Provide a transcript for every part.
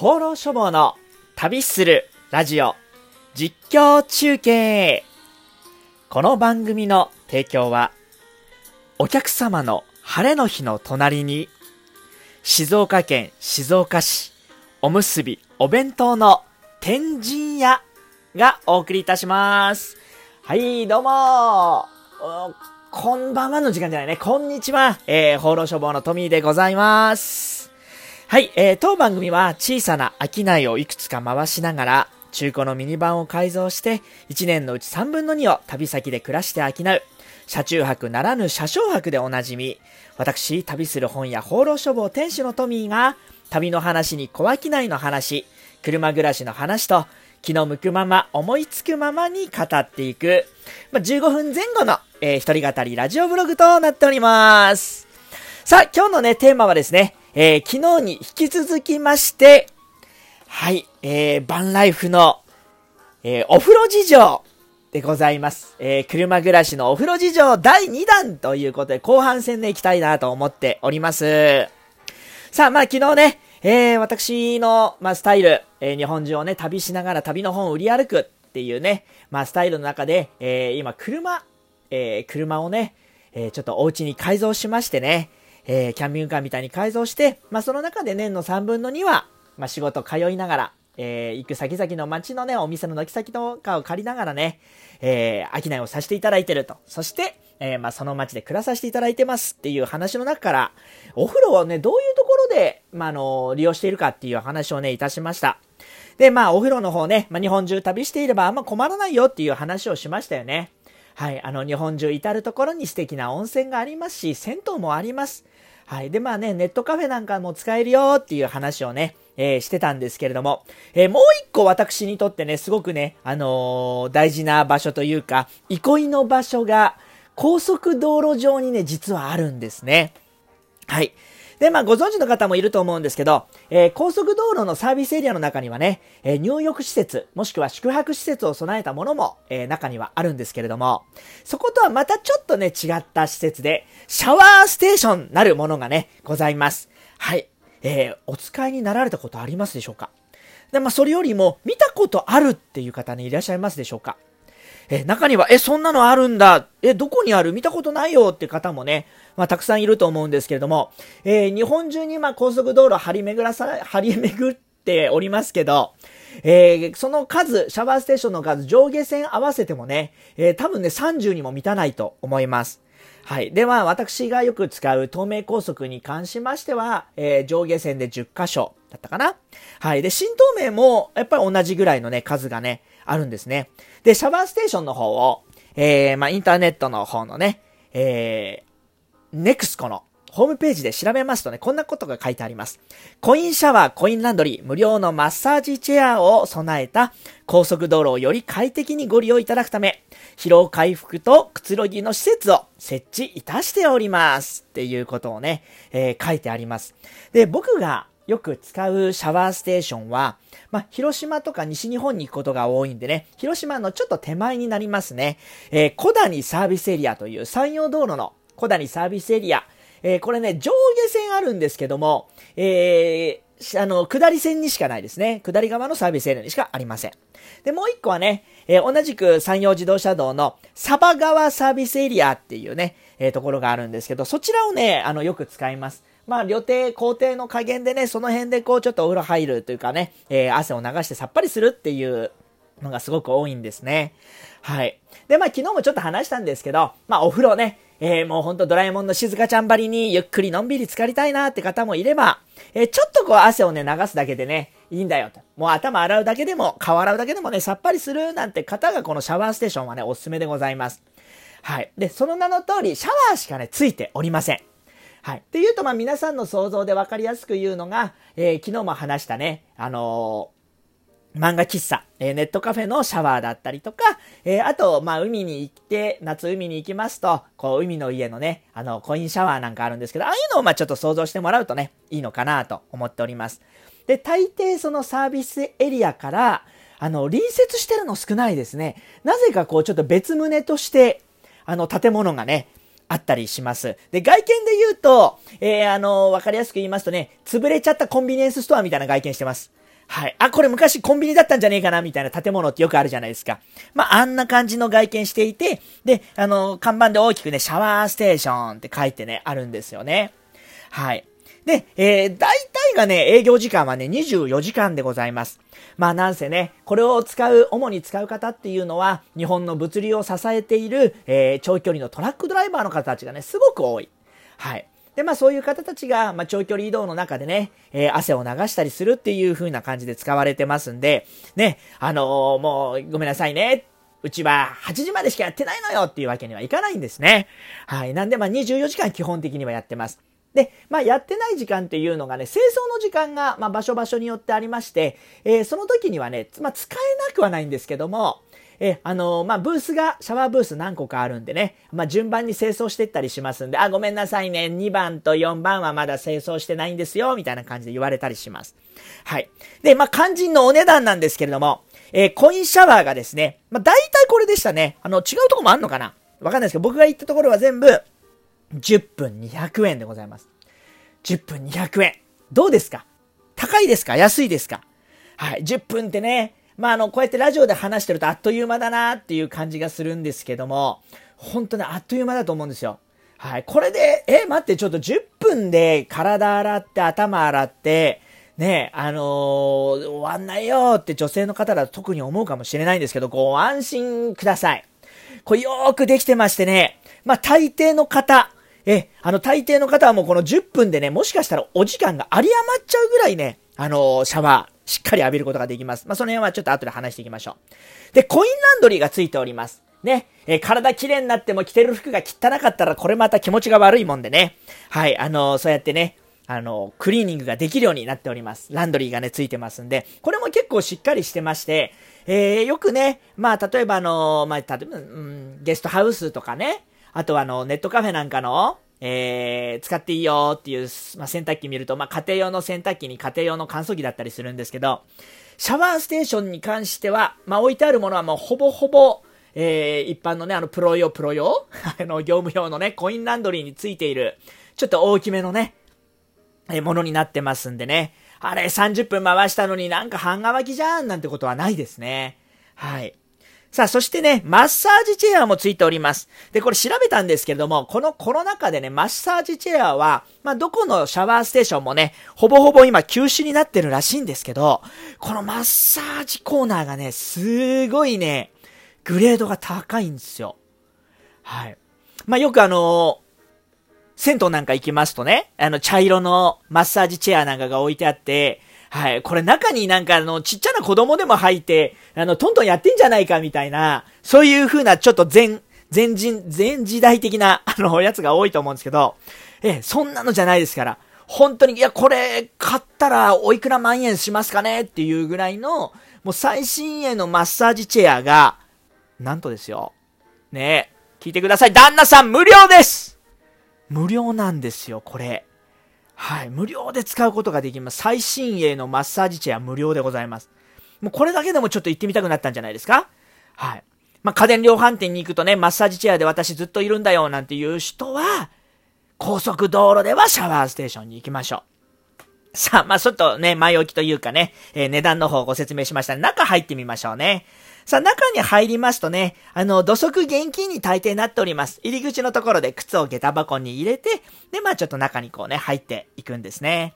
放浪書房の旅するラジオ実況中継この番組の提供はお客様の晴れの日の隣に静岡県静岡市おむすびお弁当の天神屋がお送りいたします。はい、どうもこんばんはの時間じゃないね。こんにちは。えー、放浪書房のトミーでございます。はい、えー、当番組は小さな商いをいくつか回しながら、中古のミニバンを改造して、1年のうち3分の2を旅先で暮らして商う、車中泊ならぬ車掌泊でおなじみ、私、旅する本屋放浪書房店主のトミーが、旅の話に小商いの話、車暮らしの話と、気の向くまま、思いつくままに語っていく、まあ、15分前後の、えー一人語りラジオブログとなっております。さあ、今日のね、テーマはですね、えー昨日に引き続きまして、はい、えー、バンライフの、えーお風呂事情でございます。えー車暮らしのお風呂事情第2弾ということで、後半戦でいきたいなと思っております。さあ、まあ昨日ね、えー私の、まあ、スタイル、えー日本中をね、旅しながら旅の本を売り歩くっていうね、まあスタイルの中で、えー今車、えー車をね、えーちょっとお家に改造しましてね、えーキャンピングカーみたいに改造して、まあその中で年の3分の2は、まあ仕事通いながら、えー行く先々の街のね、お店の軒先とかを借りながらね、えー商いをさせていただいてると。そして、えーまあその街で暮らさせていただいてますっていう話の中から、お風呂をね、どういうところで、まああの、利用しているかっていう話をね、いたしました。で、まあお風呂の方ね、まあ日本中旅していればあんま困らないよっていう話をしましたよね。はい、あの日本中至るところに素敵な温泉がありますし、銭湯もあります。はい。で、まあね、ネットカフェなんかも使えるよっていう話をね、えーしてたんですけれども、えーもう一個私にとってね、すごくね、あのー大事な場所というか、憩いの場所が高速道路上にね、実はあるんですね。はい。で、まあ、ご存知の方もいると思うんですけど、えー高速道路のサービスエリアの中にはね、えー入浴施設、もしくは宿泊施設を備えたものも、えー中にはあるんですけれども、そことはまたちょっとね、違った施設で、シャワーステーションなるものがね、ございます。はい。えーお使いになられたことありますでしょうか？で、まあ、それよりも、見たことあるっていう方にいらっしゃいますでしょうか？え中には、え、そんなのあるんだ。え、どこにある？見たことないよって方もね、まあ、たくさんいると思うんですけれども、えー日本中にまあ高速道路張り巡らさ、張り巡っておりますけど、えーその数、シャワーステーションの数、上下線合わせてもね、えー多分ね、30にも満たないと思います。はい。では、私がよく使う東名高速に関しましては、えー上下線で10箇所だったかな。はい。で、新東名も、やっぱり同じぐらいのね、数がね、あるんですね。で、シャワーステーションの方を、えー、まあ、インターネットの方のね、えー、ネクスコのホームページで調べますとね、こんなことが書いてあります。コインシャワー、コインランドリー、無料のマッサージチェアを備えた高速道路をより快適にご利用いただくため、疲労回復とくつろぎの施設を設置いたしております。っていうことをね、えー書いてあります。で、僕がよく使うシャワーステーションは、まあ、広島とか西日本に行くことが多いんでね、広島のちょっと手前になりますね。えー小谷サービスエリアという山陽道路の小谷サービスエリア。えーこれね、上下線あるんですけども、えーあの、下り線にしかないですね。下り側のサービスエリアにしかありません。で、もう一個はね、えー同じく山陽自動車道のサバ川サービスエリアっていうね、えところがあるんですけど、そちらをね、あの、よく使います。まあ、旅程、工程の加減でね、その辺でこう、ちょっとお風呂入るというかね、え汗を流してさっぱりするっていうのがすごく多いんですね。はい。で、まあ、昨日もちょっと話したんですけど、まあ、お風呂ね、えーもうほんとドラえもんの静香ちゃんばりにゆっくりのんびり浸かりたいなって方もいれば、えーちょっとこう汗をね、流すだけでね、いいんだよと。もう頭洗うだけでも、顔洗うだけでもね、さっぱりするなんて方がこのシャワーステーションはね、おすすめでございます。はい。で、その名の通り、シャワーしかね、ついておりません。はい。っていうと、まあ、皆さんの想像で分かりやすく言うのが、えー昨日も話したね、あのー漫画喫茶、えーネットカフェのシャワーだったりとか、えーあと、まあ、海に行って、夏海に行きますと、こう、海の家のね、あの、コインシャワーなんかあるんですけど、ああいうのを、まあ、ちょっと想像してもらうとね、いいのかなと思っております。で、大抵そのサービスエリアから、あの、隣接してるの少ないですね。なぜかこう、ちょっと別棟として、あの、建物がね、あったりします。で、外見で言うと、えー、あの、わかりやすく言いますとね、潰れちゃったコンビニエンスストアみたいな外見してます。はい。あ、これ昔コンビニだったんじゃねえかなみたいな建物ってよくあるじゃないですか。まあ、あんな感じの外見していて、で、あの、看板で大きくね、シャワーステーションって書いてね、あるんですよね。はい。で、えー、大体がね、営業時間はね、24時間でございます。まあなんせね、これを使う、主に使う方っていうのは、日本の物流を支えている、えー、長距離のトラックドライバーの方たちがね、すごく多い。はい。で、まあそういう方たちが、まあ長距離移動の中でね、えー、汗を流したりするっていう風な感じで使われてますんで、ね、あのー、もうごめんなさいね。うちは8時までしかやってないのよっていうわけにはいかないんですね。はい。なんでまあ24時間基本的にはやってます。で、まあ、やってない時間っていうのがね、清掃の時間が、まあ、場所場所によってありまして、えー、その時にはね、まあ、使えなくはないんですけども、え、あのー、まあ、ブースが、シャワーブース何個かあるんでね、まあ、順番に清掃していったりしますんで、あ、ごめんなさいね、2番と4番はまだ清掃してないんですよ、みたいな感じで言われたりします。はい。で、まあ、肝心のお値段なんですけれども、えー、コインシャワーがですね、まあ、大体これでしたね。あの、違うとこもあんのかな？わかんないですけど、僕が行ったところは全部、10分200円でございます。10分200円。どうですか？高いですか？安いですか？はい。10分ってね、まあ、あの、こうやってラジオで話してるとあっという間だなっていう感じがするんですけども、本当ね、あっという間だと思うんですよ。はい。これで、え、待って、ちょっと10分で体洗って頭洗って、ね、あのー、終わんないよって女性の方だと特に思うかもしれないんですけど、ご安心ください。これよーくできてましてね、まあ、大抵の方、え、あの、大抵の方はもうこの10分でね、もしかしたらお時間が有り余っちゃうぐらいね、あのー、シャワー、しっかり浴びることができます。まあ、その辺はちょっと後で話していきましょう。で、コインランドリーがついております。ね、えー、体綺麗になっても着てる服が汚かったらこれまた気持ちが悪いもんでね。はい、あのー、そうやってね、あの、クリーニングができるようになっております。ランドリーがね、ついてますんで、これも結構しっかりしてまして、えー、よくね、まあ、例えばあの、まあ、例えば、うん、ゲストハウスとかね、あとはあの、ネットカフェなんかの、えー、使っていいよっていう、まあ、洗濯機見ると、まあ、家庭用の洗濯機に家庭用の乾燥機だったりするんですけど、シャワーステーションに関しては、まあ、置いてあるものはもうほぼほぼ、えー、一般のね、あの、プロ用、プロ用 あの、業務用のね、コインランドリーについている、ちょっと大きめのね、えー、ものになってますんでね。あれ、30分回したのになんか半乾きじゃんなんてことはないですね。はい。さあ、そしてね、マッサージチェアもついております。で、これ調べたんですけれども、このコロナ禍でね、マッサージチェアは、まあ、どこのシャワーステーションもね、ほぼほぼ今休止になってるらしいんですけど、このマッサージコーナーがね、すごいね、グレードが高いんですよ。はい。まあ、よくあのー銭湯なんか行きますとね、あの、茶色のマッサージチェアなんかが置いてあって、はい。これ中になんかあの、ちっちゃな子供でも入って、あの、トントンやってんじゃないかみたいな、そういう風なちょっと全、全人、全時代的な、あの、やつが多いと思うんですけど、え、そんなのじゃないですから。本当に、いや、これ、買ったらおいくら万円しますかねっていうぐらいの、もう最新鋭のマッサージチェアが、なんとですよ。ね聞いてください。旦那さん無料です無料なんですよ、これ。はい、無料で使うことができます。最新鋭のマッサージチェア無料でございます。もうこれだけでもちょっと行ってみたくなったんじゃないですか？はい。まあ、家電量販店に行くとね、マッサージチェアで私ずっといるんだよ、なんていう人は、高速道路ではシャワーステーションに行きましょう。さあ、まあ、ちょっとね、前置きというかね、えー、値段の方をご説明しました中入ってみましょうね。さあ、中に入りますとね、あの、土足現金に大抵なっております。入り口のところで靴を下駄箱に入れて、で、まあちょっと中にこうね、入っていくんですね。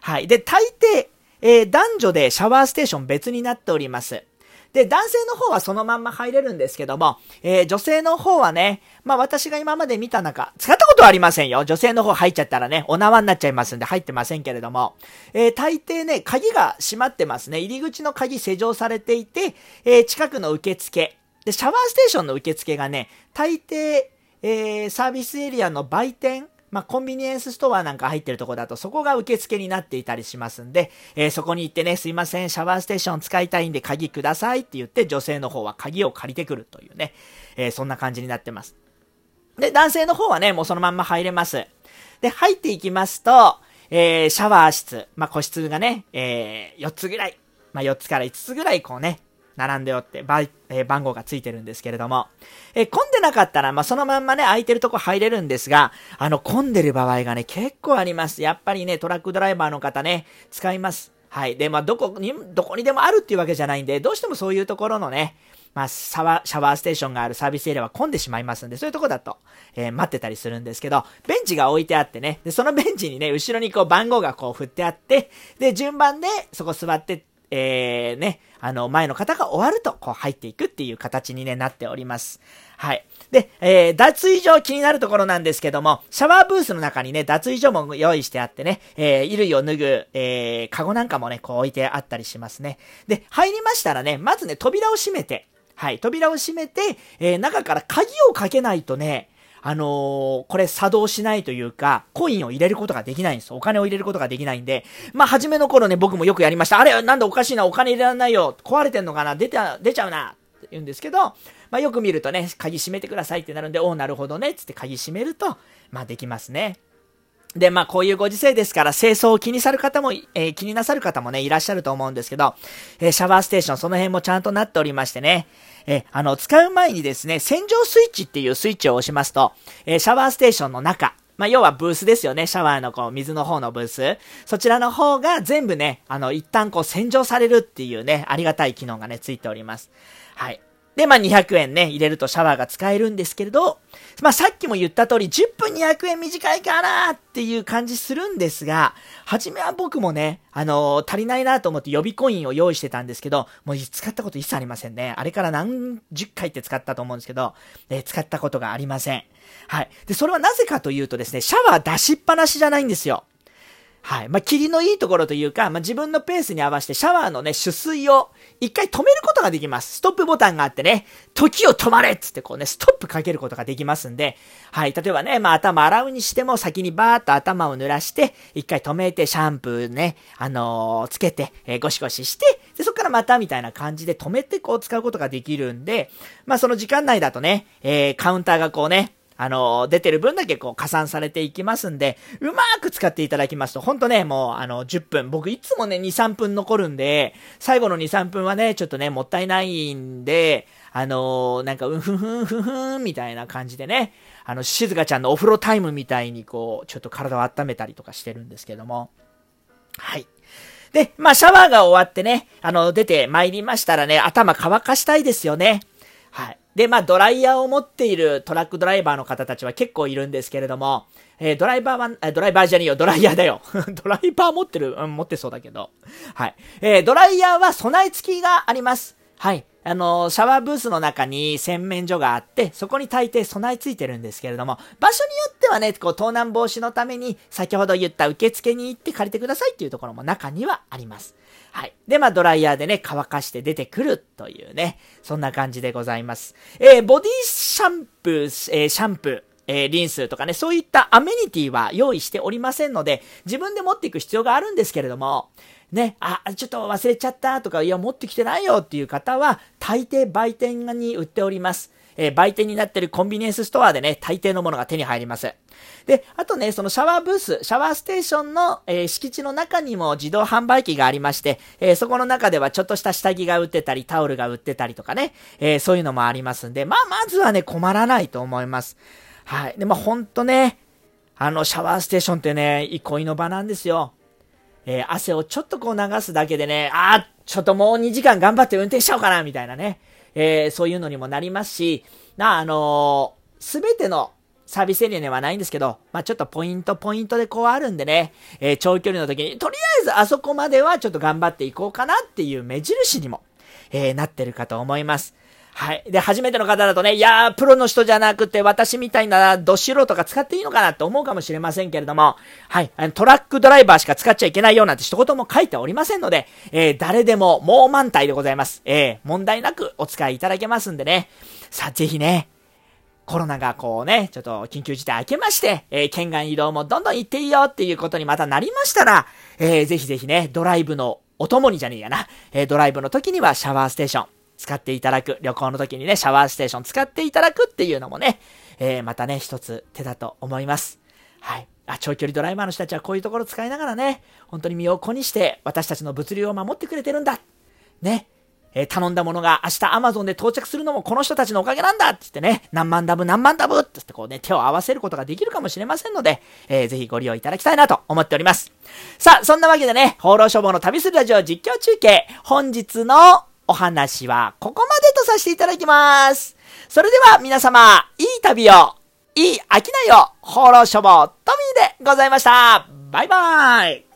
はい。で、大抵、えー、男女でシャワーステーション別になっております。で、男性の方はそのまんま入れるんですけども、えー、女性の方はね、まあ私が今まで見た中、使ったことはありませんよ。女性の方入っちゃったらね、お縄になっちゃいますんで入ってませんけれども、えー、大抵ね、鍵が閉まってますね。入り口の鍵施錠されていて、えー、近くの受付。で、シャワーステーションの受付がね、大抵、えー、サービスエリアの売店、まあ、コンビニエンスストアなんか入ってるとこだと、そこが受付になっていたりしますんで、えー、そこに行ってね、すいません、シャワーステーション使いたいんで鍵くださいって言って、女性の方は鍵を借りてくるというね、えー、そんな感じになってます。で、男性の方はね、もうそのまんま入れます。で、入っていきますと、えー、シャワー室、まあ、個室がね、えー、4つぐらい、まあ、4つから5つぐらいこうね、並んでおって、ばえー、番号がついてるんですけれども、えー、混んでなかったら、まあ、そのまんまね、空いてるとこ入れるんですが、あの、混んでる場合がね、結構あります。やっぱりね、トラックドライバーの方ね、使います。はい。で、まあ、どこに、どこにでもあるっていうわけじゃないんで、どうしてもそういうところのね、まあ、シャワー、シャワーステーションがあるサービスエリアは混んでしまいますんで、そういうとこだと、えー、待ってたりするんですけど、ベンチが置いてあってね、で、そのベンチにね、後ろにこう番号がこう振ってあって、で、順番でそこ座って、えー、ね、あの、前の方が終わると、こう入っていくっていう形にね、なっております。はい。で、えー、脱衣所気になるところなんですけども、シャワーブースの中にね、脱衣所も用意してあってね、えー、衣類を脱ぐ、えー、カゴなんかもね、こう置いてあったりしますね。で、入りましたらね、まずね、扉を閉めて、はい、扉を閉めて、えー、中から鍵をかけないとね、あのー、これ作動しないというか、コインを入れることができないんです。お金を入れることができないんで、まあ、初めの頃ね、僕もよくやりました。あれ、なんでおかしいな、お金入れられないよ。壊れてんのかな？出て、出ちゃうな。って言うんですけど、まあ、よく見るとね、鍵閉めてくださいってなるんで、おお、なるほどね。つって鍵閉めると、まあ、できますね。で、まあ、こういうご時世ですから、清掃を気にさる方も、えー、気になさる方もね、いらっしゃると思うんですけど、えー、シャワーステーション、その辺もちゃんとなっておりましてね、えあの、使う前にですね、洗浄スイッチっていうスイッチを押しますと、えシャワーステーションの中、まあ、要はブースですよね。シャワーのこう、水の方のブース。そちらの方が全部ね、あの、一旦こう、洗浄されるっていうね、ありがたい機能がね、ついております。はい。で、まあ、200円ね、入れるとシャワーが使えるんですけれど、まあ、さっきも言った通り、10分200円短いかなっていう感じするんですが、初めは僕もね、あのー、足りないなと思って予備コインを用意してたんですけど、もう使ったこと一切ありませんね。あれから何十回って使ったと思うんですけど、えー、使ったことがありません。はい。で、それはなぜかというとですね、シャワー出しっぱなしじゃないんですよ。はい。まあ、霧のいいところというか、まあ、自分のペースに合わせてシャワーのね、取水を一回止めることができます。ストップボタンがあってね、時を止まれっつってこうね、ストップかけることができますんで、はい。例えばね、まあ、頭洗うにしても先にバーっと頭を濡らして、一回止めてシャンプーね、あのー、つけて、えー、ゴシゴシして、で、そこからまたみたいな感じで止めてこう使うことができるんで、まあ、その時間内だとね、えー、カウンターがこうね、あの、出てる分だけこう加算されていきますんで、うまく使っていただきますと、ほんとね、もうあの、10分、僕いつもね、2、3分残るんで、最後の2、3分はね、ちょっとね、もったいないんで、あのなんか、うんふんふんふんふんみたいな感じでね、あの、静香ちゃんのお風呂タイムみたいにこう、ちょっと体を温めたりとかしてるんですけども。はい。で、まあ、シャワーが終わってね、あの、出て参りましたらね、頭乾かしたいですよね。はい。で、まあ、ドライヤーを持っているトラックドライバーの方たちは結構いるんですけれども、えー、ドライバーは、えドライバーじゃねえよ、ドライヤーだよ。ドライバー持ってる、うん、持ってそうだけど。はい。えー、ドライヤーは備え付きがあります。はい。あの、シャワーブースの中に洗面所があって、そこに大抵備え付いてるんですけれども、場所によってはね、こう、盗難防止のために、先ほど言った受付に行って借りてくださいっていうところも中にはあります。はい。で、まあ、ドライヤーでね、乾かして出てくるというね、そんな感じでございます。えー、ボディシャンプー、えー、シャンプー、えー、リンスとかね、そういったアメニティは用意しておりませんので、自分で持っていく必要があるんですけれども、ね、あ、ちょっと忘れちゃったとか、いや、持ってきてないよっていう方は、大抵売店に売っております。えー、売店になってるコンビニエンスストアでね、大抵のものが手に入ります。で、あとね、そのシャワーブース、シャワーステーションの、えー、敷地の中にも自動販売機がありまして、えー、そこの中ではちょっとした下着が売ってたり、タオルが売ってたりとかね、えそういうのもありますんで、まあ、まずはね、困らないと思います。はい。で、まあ、ほんとね、あの、シャワーステーションってね、憩いの場なんですよ。えー、汗をちょっとこう流すだけでね、あちょっともう2時間頑張って運転しちゃおうかな、みたいなね。えー、そういうのにもなりますし、な、あのす、べてのサービスエリアではないんですけど、まあ、ちょっとポイントポイントでこうあるんでね、えー、長距離の時に、とりあえずあそこまではちょっと頑張っていこうかなっていう目印にも、えー、なってるかと思います。はい。で、初めての方だとね、いやー、プロの人じゃなくて、私みたいな、ど素人が使っていいのかなって思うかもしれませんけれども、はい。トラックドライバーしか使っちゃいけないようなんて一言も書いておりませんので、えー、誰でも、もう満体でございます。えー、問題なくお使いいただけますんでね。さあ、ぜひね、コロナがこうね、ちょっと緊急事態明けまして、えー、県外移動もどんどん行っていいよっていうことにまたなりましたら、えー、ぜひぜひね、ドライブのお供にじゃねえやな、えー、ドライブの時にはシャワーステーション、使っていただく、旅行の時にね、シャワーステーション使っていただくっていうのもね、えー、またね、一つ手だと思います。はい。あ、長距離ドライバーの人たちはこういうところ使いながらね、本当に身を粉にして私たちの物流を守ってくれてるんだ。ね。えー、頼んだものが明日 Amazon で到着するのもこの人たちのおかげなんだって言ってね、何万ダブ何万ダブって言ってこうね、手を合わせることができるかもしれませんので、えー、ぜひご利用いただきたいなと思っております。さあ、そんなわけでね、放浪処方の旅するラジオ実況中継、本日のお話はここまでとさせていただきます。それでは皆様、いい旅を、いい商いを、放浪処方トミーでございました。バイバーイ